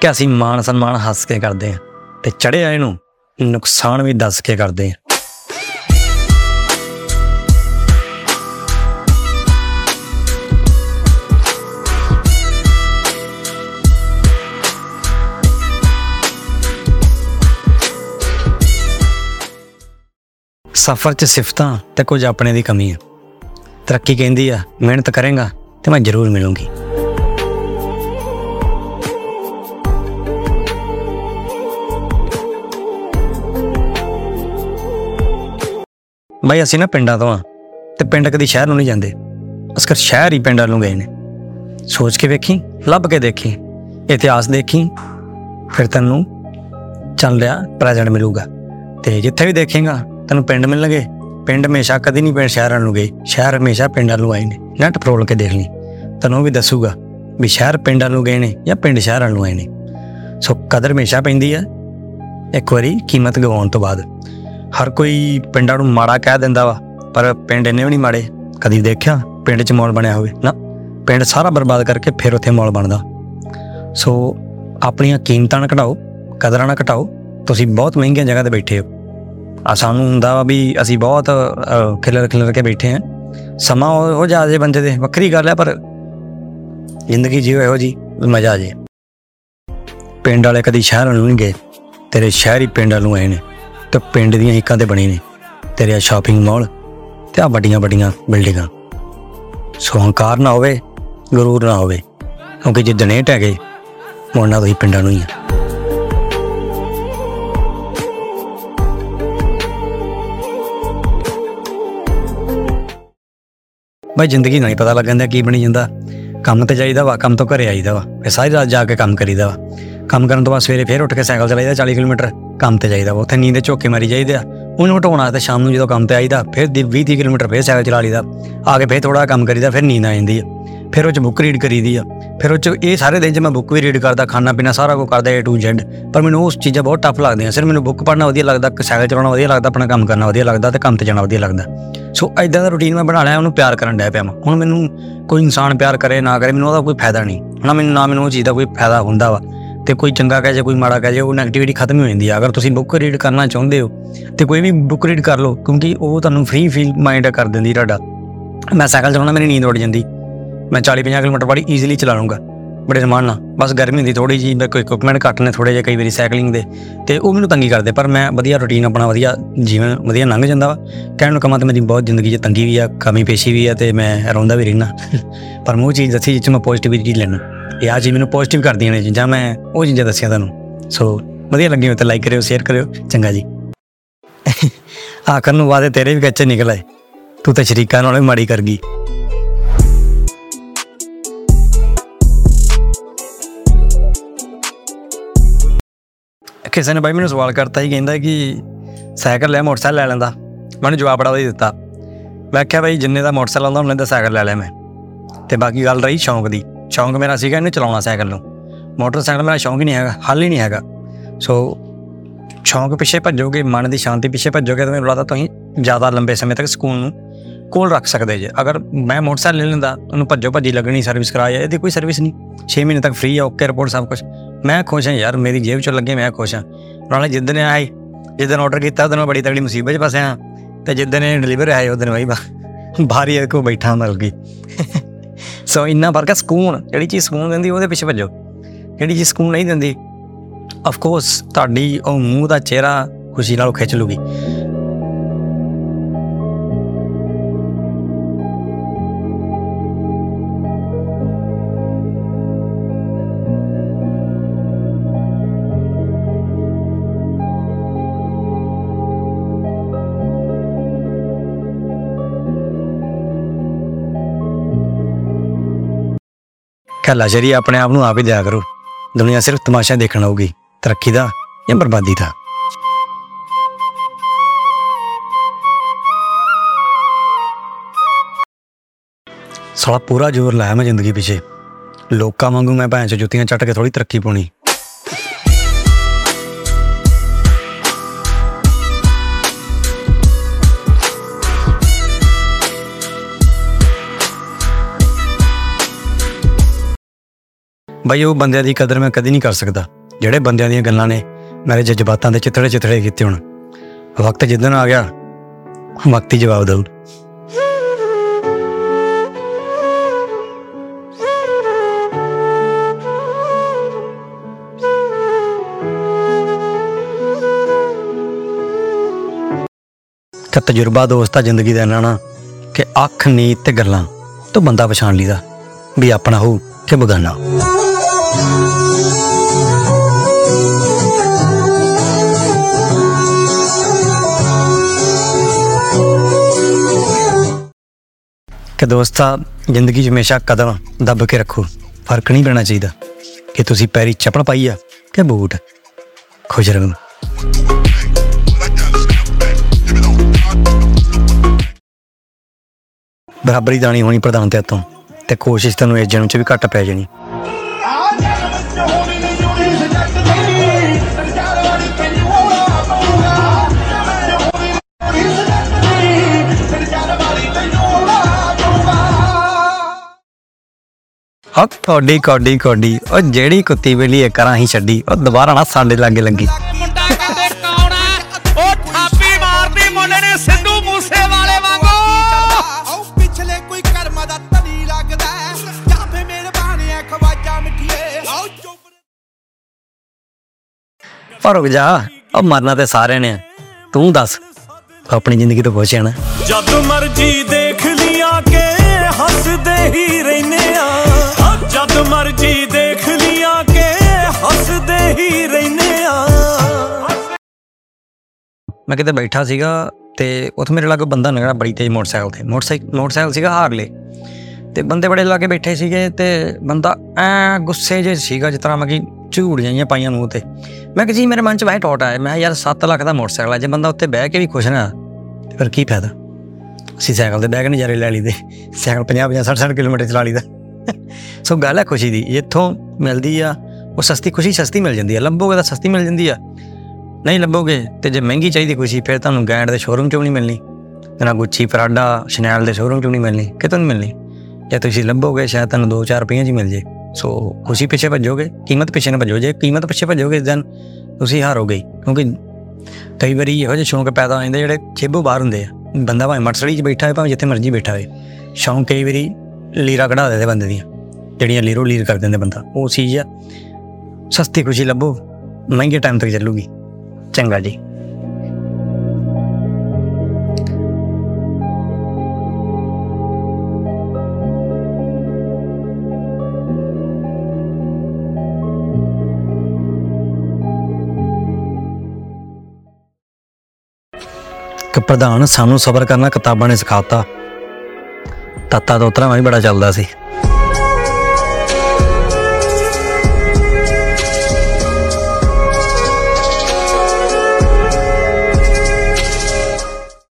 ਕਿ ਅਸੀਂ ਮਾਣ ਸਨਮਾਨ ਹੱਸ ਕੇ ਕਰਦੇ ਹਾਂ ਤੇ ਚੜਿਆ ਇਹਨੂੰ, ਨੁਕਸਾਨ ਵੀ ਦੱਸ ਕੇ ਕਰਦੇ ਹਾਂ। ਸਫ਼ਰ 'ਚ ਸਿਫਤਾਂ ਤੇ ਕੁਝ ਆਪਣੇ ਦੀ ਕਮੀ ਹੈ ਤਰੱਕੀ ਕਹਿੰਦੀ ਆ, ਮਿਹਨਤ ਕਰੇਗਾ ਤੇ ਮੈਂ ਜ਼ਰੂਰ ਮਿਲੂੰਗੀ। ਬਈ ਅਸੀਂ ਨਾ ਪਿੰਡਾਂ ਤੋਂ ਆ ਤੇ ਪਿੰਡ ਕਦੀ ਸ਼ਹਿਰ ਨੂੰ ਨਹੀਂ ਜਾਂਦੇ। ਅਸਕਰ ਸ਼ਹਿਰ ਹੀ ਪਿੰਡਾਂ ਨੂੰ ਗਏ ਨੇ। ਸੋਚ ਕੇ ਵੇਖੀ, ਲੱਭ ਕੇ ਦੇਖੀ, ਇਤਿਹਾਸ ਦੇਖੀ, ਫਿਰ ਤੈਨੂੰ ਚੱਲ ਰਿਹਾ ਪ੍ਰੈਜ਼ੈਂਟ ਮਿਲੂਗਾ। ਤੇ ਜਿੱਥੇ ਵੀ ਦੇਖੇਗਾ, ਤੈਨੂੰ ਪਿੰਡ ਮਿਲਣਗੇ। ਪਿੰਡ ਹਮੇਸ਼ਾ ਕਦੀ ਨਹੀਂ ਪਿੰਡ ਸ਼ਹਿਰਾਂ ਨੂੰ ਗਏ, ਸ਼ਹਿਰ ਹਮੇਸ਼ਾ ਪਿੰਡਾਂ ਨੂੰ ਆਏ ਨੇ। ਨੈਟ ਫਰੋਲ ਕੇ ਦੇਖ ਲਈ। ਤੈਨੂੰ ਉਹ ਵੀ ਦੱਸੂਗਾ ਵੀ ਸ਼ਹਿਰ ਪਿੰਡਾਂ ਨੂੰ ਗਏ ਨੇ ਜਾਂ ਪਿੰਡ ਸ਼ਹਿਰਾਂ ਨੂੰ ਆਏ ਨੇ। ਸੋ ਕਦਰ ਹਮੇਸ਼ਾ ਪੈਂਦੀ ਆ। ਇੱਕ ਵਾਰੀ ਕੀਮਤ ਗਵਾਉਣ ਤੋਂ ਬਾਅਦ। ਹਰ ਕੋਈ ਪਿੰਡਾਂ ਨੂੰ ਮਾੜਾ ਕਹਿ ਦਿੰਦਾ ਵਾ ਪਰ ਪਿੰਡ ਇੰਨੇ ਵੀ ਨਹੀਂ ਮਾੜੇ ਕਦੀ ਦੇਖਿਆ ਪਿੰਡ 'ਚ ਮੌਲ ਬਣਿਆ ਹੋਵੇ? ਨਾ ਪਿੰਡ ਸਾਰਾ ਬਰਬਾਦ ਕਰਕੇ ਫਿਰ ਉੱਥੇ ਮੌਲ ਬਣਦਾ। ਸੋ ਆਪਣੀਆਂ ਕੀਮਤਾਂ ਨਾ ਘਟਾਓ ਕਦਰਾਂ ਨਾ ਘਟਾਓ ਤੁਸੀਂ ਬਹੁਤ ਮਹਿੰਗੀਆਂ ਜਗ੍ਹਾ ਤੇ ਬੈਠੇ ਹੋ। ਆ ਸਾਨੂੰ ਹੁੰਦਾ ਵਾ ਵੀ ਅਸੀਂ ਬਹੁਤ ਅ, ਖਿਲਰ ਖਿਲਰ ਕੇ ਬੈਠੇ ਹਾਂ। ਸਮਾਂ ਉਹ ਹੋ ਜਾਜੇ ਬੰਦੇ ਦੇ ਵੱਖਰੀ ਗੱਲ ਹੈ ਪਰ ਜ਼ਿੰਦਗੀ ਜੀਓ ਇਹੋ ਜੀ ਮਜ਼ਾ ਆ ਜੇ। ਪਿੰਡ ਵਾਲੇ ਕਦੀ ਸ਼ਹਿਰ ਨੂੰ ਨਹੀਂ ਗਏ ਤੇਰੇ ਸ਼ਹਿਰੀ ਪਿੰਡ ਨੂੰ ਆਏ ਨੇ। ਤੇ ਪਿੰਡ ਦੀਆਂ ਹਿੱਕਾਂ ਤੇ ਬਣੇ ਨੇ। ਤੇਰੇ ਸ਼ਾਪਿੰਗ ਮਾਲ ਤੇ ਆ ਵੱਡੀਆਂ ਵੱਡੀਆਂ ਬਿਲਡਿੰਗਾਂ ਸੋ ਹੰਕਾਰ ਨਾ ਹੋਵੇ, ਗਰੂਰ ਨਾ ਹੋਵੇ, ਕਿਉਂਕਿ ਜੇ ਦਨੇਟ ਹੈਗੇ ਮੋੜਨਾ ਤੁਸੀਂ ਪਿੰਡਾਂ ਨੂੰ ਹੀ ਆ। ਬਈ ਜ਼ਿੰਦਗੀ ਨਹੀਂ ਪਤਾ ਲੱਗਣ ਦਾ ਕੀ ਬਣੀ ਜਾਂਦਾ। ਕੰਮ ਤੇ ਜਾਈਦਾ ਵਾ, ਕੰਮ ਤੋਂ ਘਰੇ ਆਈਦਾ ਵਾ, ਫਿਰ ਸਾਰੀ ਰਾਤ ਜਾ ਕੇ ਕੰਮ ਕਰੀਦਾ ਵਾ। ਕੰਮ ਕਰਨ ਤੋਂ ਬਾਅਦ ਸਵੇਰੇ ਫੇਰ ਉੱਠ ਕੇ ਸਾਈਕਲ ਚਲਾਈਦਾ 40 ਕਿਲੋਮੀਟਰ। ਕੰਮ ਤੇ ਜਾਈਦਾ ਵਾ, ਉੱਥੇ ਨੀਂਦ ਦੇ ਝੋਕੇ ਮਾਰੀ ਜਾਈਦੇ ਆ। ਉਹਨੂੰ ਹਟਾਉਣਾ ਤੇ ਸ਼ਾਮ ਨੂੰ ਜਦੋਂ ਕੰਮ ਤੇ ਆਈਦਾ, ਫਿਰ 20 30 ਕਿਲੋਮੀਟਰ ਫੇਰ ਸਾਈਕਲ ਚਲਾ ਲਈਦਾ। ਆ ਕੇ ਫੇਰ ਥੋੜਾ ਕੰਮ ਕਰੀਦਾ, ਫਿਰ ਨੀਂਦ ਆ ਜਾਂਦੀ ਆ। ਫਿਰ ਉਹ ਚ ਬੁੱਕ ਰੀਡ ਕਰੀਦੀ ਆ। ਫਿਰ ਉਹ ਚ ਇਹ ਸਾਰੇ ਦਿਨ ਚ ਮੈਂ ਬੁੱਕ ਵੀ ਰੀਡ ਕਰਦਾ, ਖਾਣਾ ਪੀਣਾ ਸਾਰਾ ਕੁਝ ਕਰਦਾ, A to Z ਪਰ ਮੈਨੂੰ ਉਸ ਚੀਜ਼ਾਂ ਬਹੁਤ ਟਫ ਲੱਗਦੀਆਂ ਸਿਰ ਮੈਨੂੰ ਬੁੱਕ ਪੜ੍ਹਨਾ ਵਧੀਆ ਲੱਗਦਾ ਸਾਈਕਲ ਚਲਾਉਣਾ ਵਧੀਆ ਲੱਗਦਾ, ਆਪਣਾ ਕੰਮ ਕਰਨਾ ਵਧੀਆ ਲੱਗਦਾ ਤੇ ਕੰਮ ਤੇ ਜਾਣਾ ਵਧੀਆ ਲੱਗਦਾ। ਸੋ ਐਦਾਂ ਦਾ ਰੁਟੀਨ ਮੈਂ ਬਣਾ ਲਿਆ, ਉਹਨੂੰ ਪਿਆਰ ਕਰਨ ਡਿਆ ਪਿਆ ਮੈਂ। ਹੁਣ ਮੈਨੂੰ ਕੋਈ ਇਨਸਾਨ ਪਿਆਰ ਕਰੇ, ਨਾ ਕਰੇ, ਮੈਨੂੰ ਉਹਦਾ ਕੋਈ ਫਾਇਦਾ ਨਹੀਂ। ਹੁਣ ਮੈਨੂੰ, ਨਾ ਮੈਨੂੰ ਉਹ ਚੀਜ਼ ਦਾ ਕੋਈ ਫਾਇਦਾ ਹੁੰਦਾ ਵਾ। ਤੇ ਕੋਈ ਚੰਗਾ ਕਹੇ ਜਾਂ, ਕੋਈ ਮਾੜਾ ਕਹੇ ਉਹ ਨੈਗੇਟਿਵਿਟੀ ਖਤਮ ਹੋ ਜਾਂਦੀ ਆ। ਅਗਰ ਤੁਸੀਂ ਬੁੱਕ ਰੀਡ ਕਰਨਾ ਚਾਹੁੰਦੇ ਹੋ, ਤੇ ਕੋਈ ਵੀ ਬੁੱਕ ਰੀਡ ਕਰ ਲਓ, ਕਿਉਂਕਿ ਉਹ ਤੁਹਾਨੂੰ ਫ੍ਰੀ ਫੀਲ ਮਾਈਂਡ ਕਰ ਦਿੰਦੀ ਤੁਹਾਡਾ। ਮੈਂ ਸਾਈਕਲ ਚਲਾਉਣਾ ਮੇਰੀ ਨੀਂਦ ਉੱਡ ਜਾਂਦੀ। ਮੈਂ 40 50 ਕਿਲੋਮੀਟਰ ਬੜੀ ਈਜ਼ੀਲੀ ਚਲਾ ਲੂੰਗਾ ਬੜੇ ਰਮਾਨ ਨਾਲ। ਬਸ ਗਰਮੀ ਹੁੰਦੀ ਥੋੜੀ ਜੀ ਮੇਰੇ ਕੋਈ ਇਕਵਿਪਮੈਂਟ ਘੱਟ ਨੇ ਥੋੜੇ ਜਿਹੇ, ਕਈ ਵਾਰੀ ਸਾਈਕਲਿੰਗ ਦੇ। ਤੇ ਉਹ ਮੈਨੂੰ ਤੰਗੀ ਕਰਦੇ, ਪਰ ਮੈਂ ਵਧੀਆ ਰੁਟੀਨ ਆਪਣਾ ਵਧੀਆ ਜੀਵਨ ਵਧੀਆ ਲੰਘ ਜਾਂਦਾ ਵਾ। ਕਹਿਣ ਨੂੰ ਕਮਾਂ ਤੇ ਮੇਰੀ ਬਹੁਤ ਜ਼ਿੰਦਗੀ 'ਚ ਤੰਗੀ ਵੀ ਆ ਕਮੀ ਪੇਸ਼ੀ ਵੀ ਆ, ਤੇ ਮੈਂ ਰੋਂਦਾ ਵੀ ਰਹਿਣਾ ਪਰ ਮੈਂ ਉਹ ਚੀਜ਼ ਦੱਸੀ ਜਿਸ 'ਚ ਮੈਂ ਪੋਜ਼ਿਟਿਵਿਟੀ ਲੈਣਾ ਇਹ ਆ ਚੀਜ਼ ਮੈਨੂੰ ਪੋਜ਼ਿਟਿਵ ਕਰਦੀਆਂ ਨੇ ਚੀਜ਼ਾਂ ਮੈਂ ਉਹ ਚੀਜ਼ਾਂ ਦੱਸੀਆਂ ਤੁਹਾਨੂੰ। ਸੋ ਵਧੀਆ ਲੱਗੀ ਹੋ ਤੇ ਲਾਈਕ ਕਰਿਓ ਸ਼ੇਅਰ ਕਰਿਓ। ਚੰਗਾ ਜੀ। ਆਖਰ ਨੂੰ ਵਾਦੇ ਤੇਰੇ ਵੀ ਕੱਚੇ ਨਿਕਲ ਆਏ। ਤੂੰ ਤਾਂ ਸ਼ਰੀਕਾਂ ਨਾਲੋਂ ਵੀ ਮਾੜੀ ਕਰ ਗਈ। ਕਿਸੇ ਨੇ ਬਾਈ ਮੈਨੂੰ ਸਵਾਲ ਕਰਤਾ ਹੀ ਕਹਿੰਦਾ ਕਿ ਸਾਈਕਲ ਲੈ, ਮੋਟਰਸਾਈਕਲ ਲੈ ਲੈਂਦਾ। ਮੈਨੂੰ ਜਵਾਬ ਬੜਾ ਵਧੀਆ ਦਿੱਤਾ। ਮੈਂ ਕਿਹਾ ਬਾਈ, ਜਿੰਨੇ ਦਾ ਮੋਟਰਸਾਈਕਲ ਆਉਂਦਾ, ਉਹਨੇ ਦਾ ਸਾਈਕਲ ਲੈ ਲਿਆ ਮੈਂ। ਤੇ ਬਾਕੀ ਗੱਲ ਰਹੀ ਸ਼ੌਂਕ ਦੀ। ਸ਼ੌਂਕ ਮੇਰਾ ਸੀਗਾ ਇਹਨੂੰ ਚਲਾਉਣਾ ਸਾਈਕਲ ਨੂੰ। ਮੋਟਰਸਾਈਕਲ ਮੇਰਾ ਸ਼ੌਂਕ ਹੀ ਨਹੀਂ ਹੈਗਾ, ਹੱਲ ਹੀ ਨਹੀਂ ਹੈਗਾ। ਸੋ ਸ਼ੌਂਕ ਪਿੱਛੇ ਭੱਜੋਗੇ, ਮਨ ਦੀ ਸ਼ਾਂਤੀ ਪਿੱਛੇ ਭੱਜੋਗੇ, ਤਾਂ ਮੈਨੂੰ ਲੱਗਦਾ ਤੁਸੀਂ ਜ਼ਿਆਦਾ ਲੰਬੇ ਸਮੇਂ ਤੱਕ ਸਕੂਨ ਨੂੰ ਕੋਲ ਰੱਖ ਸਕਦੇ ਜੇ। ਅਗਰ ਮੈਂ ਮੋਟਰਸਾਈਕਲ ਲੈ ਲੈਂਦਾ, ਉਹਨੂੰ ਭੱਜੋ ਭੱਜੀ ਲੱਗਣੀ ਸਰਵਿਸ ਕਰਾਇਆ, ਇਹਦੀ ਕੋਈ ਸਰਵਿਸ ਨਹੀਂ। 6 ਮਹੀਨੇ ਤੱਕ ਫ੍ਰੀ ਆ ਓਕੇ ਰਿਪੋਰਟ ਸਭ ਕੁਝ ਮੈਂ ਖੁਸ਼ ਹਾਂ ਯਾਰ, ਮੇਰੀ ਜੇਬ ਚੋਂ ਲੱਗੇ, ਮੈਂ ਖੁਸ਼ ਹਾਂ। ਨਾਲੇ ਜਿੱਦਣ ਆਏ ਜਿੱਦਣ ਆਰਡਰ ਕੀਤਾ ਉਦੋਂ ਮੈਂ ਬੜੀ ਤਗੜੀ ਮੁਸੀਬਤ 'ਚ ਫਸਿਆ। ਤੇ ਜਿੱਦਣ ਇਹ ਡਿਲੀਵਰ ਆਏ ਉਦੋਂ ਬਾਈ ਬਾਰੀ ਇਹ ਕੋ ਬੈਠਾ ਮਿਲ ਗਈ ਸੋ ਇੰਨਾ ਫ਼ਰਕ ਹੈ ਸਕੂਨ, ਜਿਹੜੀ ਚੀਜ਼ ਸਕੂਨ ਦਿੰਦੀ, ਉਹਦੇ ਪਿੱਛੇ ਭੱਜੋ। ਜਿਹੜੀ ਚੀਜ਼ ਸਕੂਨ ਨਹੀਂ ਦਿੰਦੀ ਆਫ ਕੋਰਸ ਤੁਹਾਡੀ ਉਹ ਮੂੰਹ ਦਾ ਚਿਹਰਾ ਖੁਸ਼ੀ ਨਾਲ ਖਿੱਚ ਲੂਗੀ। ਕੱਲਾ ਸ਼ਰੀ ਆਪਣੇ ਆਪ ਨੂੰ ਆਪ ਹੀ ਦਿਆ ਕਰੋ। ਦੁਨੀਆ ਸਿਰਫ ਤਮਾਸ਼ਾ ਦੇਖਣ ਆਊਗੀ, ਤਰੱਕੀ ਦਾ ਜਾਂ ਬਰਬਾਦੀ ਦਾ? ਸਾਲਾ ਪੂਰਾ ਜ਼ੋਰ ਲਾਇਆ ਮੈਂ ਜ਼ਿੰਦਗੀ ਪਿੱਛੇ। ਲੋਕਾਂ ਵਾਂਗੂ ਮੈਂ ਭੈਣ ਚੋ ਜੁੱਤੀਆਂ ਚੱਟ ਕੇ ਥੋੜੀ ਤਰੱਕੀ ਪਾਉਣੀ। ਬਈ, ਉਹ ਬੰਦਿਆਂ ਦੀ ਕਦਰ ਮੈਂ ਕਦੀ ਨਹੀਂ ਕਰ ਸਕਦਾ। ਜਿਹੜੇ ਬੰਦਿਆਂ ਦੀਆਂ ਗੱਲਾਂ ਨੇ ਮੇਰੇ ਜਜ਼ਬਾਤਾਂ ਦੇ ਚਿੱਤੜੇ ਚਿੱਤੜੇ ਕੀਤੇ ਹੁਣ। ਵਕਤ ਜਿੱਦਣ ਆ ਗਿਆ, ਵਕਤ ਹੀ ਜਵਾਬ ਦਊ। ਕਿ ਤਜਰਬਾ ਦੋਸਤ ਆ ਜ਼ਿੰਦਗੀ ਦਾ ਇੰਨਾ ਨਾ ਕਿ ਅੱਖ ਨੀਤ ਤੇ ਗੱਲਾਂ ਤੋਂ ਬੰਦਾ ਪਛਾਣ ਲਈਦਾ, ਵੀ ਆਪਣਾ ਹੋ ਕਿ ਬਗਾਨਾ। ਦੋਸਤਾ ਜ਼ਿੰਦਗੀ 'ਚ ਹਮੇਸ਼ਾ ਕਦਮ ਦੱਬ ਕੇ ਰੱਖੋ। ਫ਼ਰਕ ਨਹੀਂ ਪੈਣਾ ਚਾਹੀਦਾ ਕਿ ਤੁਸੀਂ ਪੈਰੀ ਚੱਪਲ ਪਾਈ ਆ ਕਿ ਬੂਟ। ਖੁਸ਼ ਰਹੋ। ਬਰਾਬਰੀ ਦਾਣੀ ਹੋਣੀ ਪ੍ਰਧਾਨ ਤੇ ਤੋਂ ਤੇ ਕੋਸ਼ਿਸ਼ ਤੈਨੂੰ ਇਸ ਜਨਮ 'ਚ ਵੀ ਘੱਟ ਪੈ ਜਾਣੀ। ਹਾਂ ਕੋਡੀ ਕੋਡੀ ਕੋਡੀ ਉਹ ਜਿਹੜੀ ਕੁੱਤੀ ਵੇਲੀ ਇੱਕ ਰਾਂ ਹੀ ਛੱਡੀ ਉਹ ਦੁਬਾਰਾ ਨਾ ਸਾਡੇ ਲਾਗੇ ਲੱਗੀ। ਮੁੰਡਾ ਕਹਿੰਦੇ ਕੌਣ ਹੈ ਉਹ ਥਾਪੀ ਮਾਰਦੀ ਮੁੰਡੇ ਨੇ ਸਿੱਧੂ ਮੂਸੇ ਵਾਲੇ ਵਾਂਗੂ ਆਓ ਪਿਛਲੇ ਕੋਈ ਕਰਮ ਦਾ ਤਨੀ ਲੱਗਦਾ ਹੈ। ਜਾਂ ਫੇ ਮਿਹਰਬਾਨ ਹੈ ਖਵਾਜਾ ਮਿੱਠੀਏ। ਆਓ ਚੁੱਪ ਪਰ ਰੁਕ ਜਾ ਉਹ ਮਰਨਾ ਤੇ ਸਾਰਿਆਂ ਨੇ। ਤੂੰ ਦੱਸ ਆਪਣੀ ਜ਼ਿੰਦਗੀ ਤੋਂ ਪੁੱਛਿਆ ਨਾ ਜਦ ਮਰਜ਼ੀ ਦੇਖ ਲੀਆਂ ਕੇ ਹੱਸਦੇ ਹੀ ਰਹਿੰਦੇ ਆ। ਜਦ ਮਰਜ਼ੀ ਦੇਖ ਲੀਆਂ ਕੇ ਹੱਸਦੇ ਹੀ ਰਹਿੰਦੇ ਆ। ਮੈਂ ਕਿਤੇ ਬੈਠਾ ਸੀਗਾ ਤੇ ਉੱਥੇ ਮੇਰੇ ਲਾਗੇ ਬੰਦਾ ਨਿਕਲਿਆ ਬੜੀ ਤੇਜ਼ ਮੋਟਰਸਾਈਕਲ ਤੇ। ਮੋਟਰਸਾਈਕਲ ਮੋਟਰਸਾਈਕਲ ਸੀਗਾ ਹਾਰਲੇ। ਤੇ ਬੰਦੇ ਬੜੇ ਲਾਗੇ ਬੈਠੇ ਸੀਗੇ ਤੇ ਬੰਦਾ ਐ ਗੁੱਸੇ ਜੇ ਸੀਗਾ ਜਿਸ ਤਰ੍ਹਾਂ ਮੈਂ ਕਿ ਝੂੜ ਜਾਈਆਂ ਪਾਈਆਂ ਮੂੰਹ ਤੇ। ਮੈਂ ਕਿ ਜੀ, ਮੇਰੇ ਮਨ ਚ ਵਾਹ ਟੋਟ ਆਇਆ। ਮੈਂ ਕਿਹਾ ਯਾਰ 7 ਲੱਖ ਦਾ ਮੋਟਰਸਾਈਕਲ ਹੈ ਜੇ ਬੰਦਾ ਉੱਤੇ ਬਹਿ ਕੇ ਵੀ ਖੁਸ਼ ਨਾ, ਤੇ ਫਿਰ ਕੀ ਫਾਇਦਾ? ਅਸੀਂ ਸਾਈਕਲ ਤੇ ਬਹਿ ਕੇ ਨਜ਼ਾਰੇ ਲੈ ਲਈਦੇ। ਸਾਈਕਲ 50 50 60 60 ਕਿਲੋਮੀਟਰ ਚਲਾ ਲਈਦਾ। ਸੋ ਗੱਲ ਹੈ ਖੁਸ਼ੀ ਦੀ, ਜਿੱਥੋਂ ਮਿਲਦੀ ਆ, ਉਹ ਸਸਤੀ ਖੁਸ਼ੀ ਸਸਤੀ ਮਿਲ ਜਾਂਦੀ ਆ, ਲੱਭੋਗੇ ਤਾਂ ਸਸਤੀ ਮਿਲ ਜਾਂਦੀ ਆ। ਨਹੀਂ ਲੱਭੋਗੇ ਤੇ ਜੇ ਮਹਿੰਗੀ ਚਾਹੀਦੀ ਖੁਸ਼ੀ, ਫਿਰ ਤੁਹਾਨੂੰ ਗੈਂਡ ਦੇ ਸ਼ੋਰੂਮ ਚੋਂ ਵੀ ਨਹੀਂ ਮਿਲਣੀ, ਤੇ ਨਾ ਗੁੱਚੀ ਪਰਾਡਾ ਸ਼ਨੈਲ ਦੇ ਸ਼ੋਰੂਮ ਚੋਂ ਨਹੀਂ ਮਿਲਣੀ, ਕਿਤੋਂ ਨਹੀਂ ਮਿਲਣੀ। ਜੇ ਤੁਸੀਂ ਲੱਭੋਗੇ, ਸ਼ਾਇਦ ਤੁਹਾਨੂੰ 2-4 ਰੁਪਈਆਂ 'ਚ ਹੀ ਮਿਲ ਜੇ। ਸੋ ਖੁਸ਼ੀ ਪਿੱਛੇ ਭੱਜੋਗੇ, ਕੀਮਤ ਪਿੱਛੇ ਨਾ ਭੱਜੋ, ਜੇ ਕੀਮਤ ਪਿੱਛੇ ਭੱਜੋਗੇ ਦੈਨ, ਤੁਸੀਂ ਹਾਰੋਗੇ ਹੀ। ਕਿਉਂਕਿ ਕਈ ਵਾਰੀ ਇਹੋ ਜਿਹੇ ਸ਼ੌਂਕ ਪੈਦਾ ਹੋ ਜਾਂਦੇ ਜਿਹੜੇ ਛੇਬੋ ਬਾਹਰ ਹੁੰਦੇ ਆ। ਬੰਦਾ ਭਾਵੇਂ ਮਟਸੜੀ 'ਚ ਬੈਠਾ ਹੋਵੇ, ਭਾਵੇਂ ਜਿੱਥੇ ਮਰਜ਼ੀ ਬੈਠਾ ਹੋਵੇ। ਸ਼ੌਂਕ ਕਈ ਵਾਰੀ ਲੀਰਾ ਕਢਾ ਦਿੰਦੇ ਬੰਦੇ ਦੀਆਂ। ਜਿਹੜੀਆਂ ਲੀਰੋ ਲੀਰ ਕਰ ਦਿੰਦੇ ਬੰਦਾ। ਉਹ ਚੀਜ਼ ਆ। ਸਸਤੀ ਖੁਸ਼ੀ ਲੱਭੋ। ਮਹਿੰਗੇ ਟਾਈਮ ਤੱਕ ਚੱਲੂਗੀ। ਚੰਗਾ ਜੀ। ਕਿ ਪ੍ਰਧਾਨ ਸਾਨੂੰ ਸਬਰ ਕਰਨਾ ਕਿਤਾਬਾਂ ਨੇ ਸਿਖਾਤਾ। ਤੱਤਾ ਤੋਤਰਾ ਮੈਂ ਵੀ ਬੜਾ ਚੱਲਦਾ ਸੀ।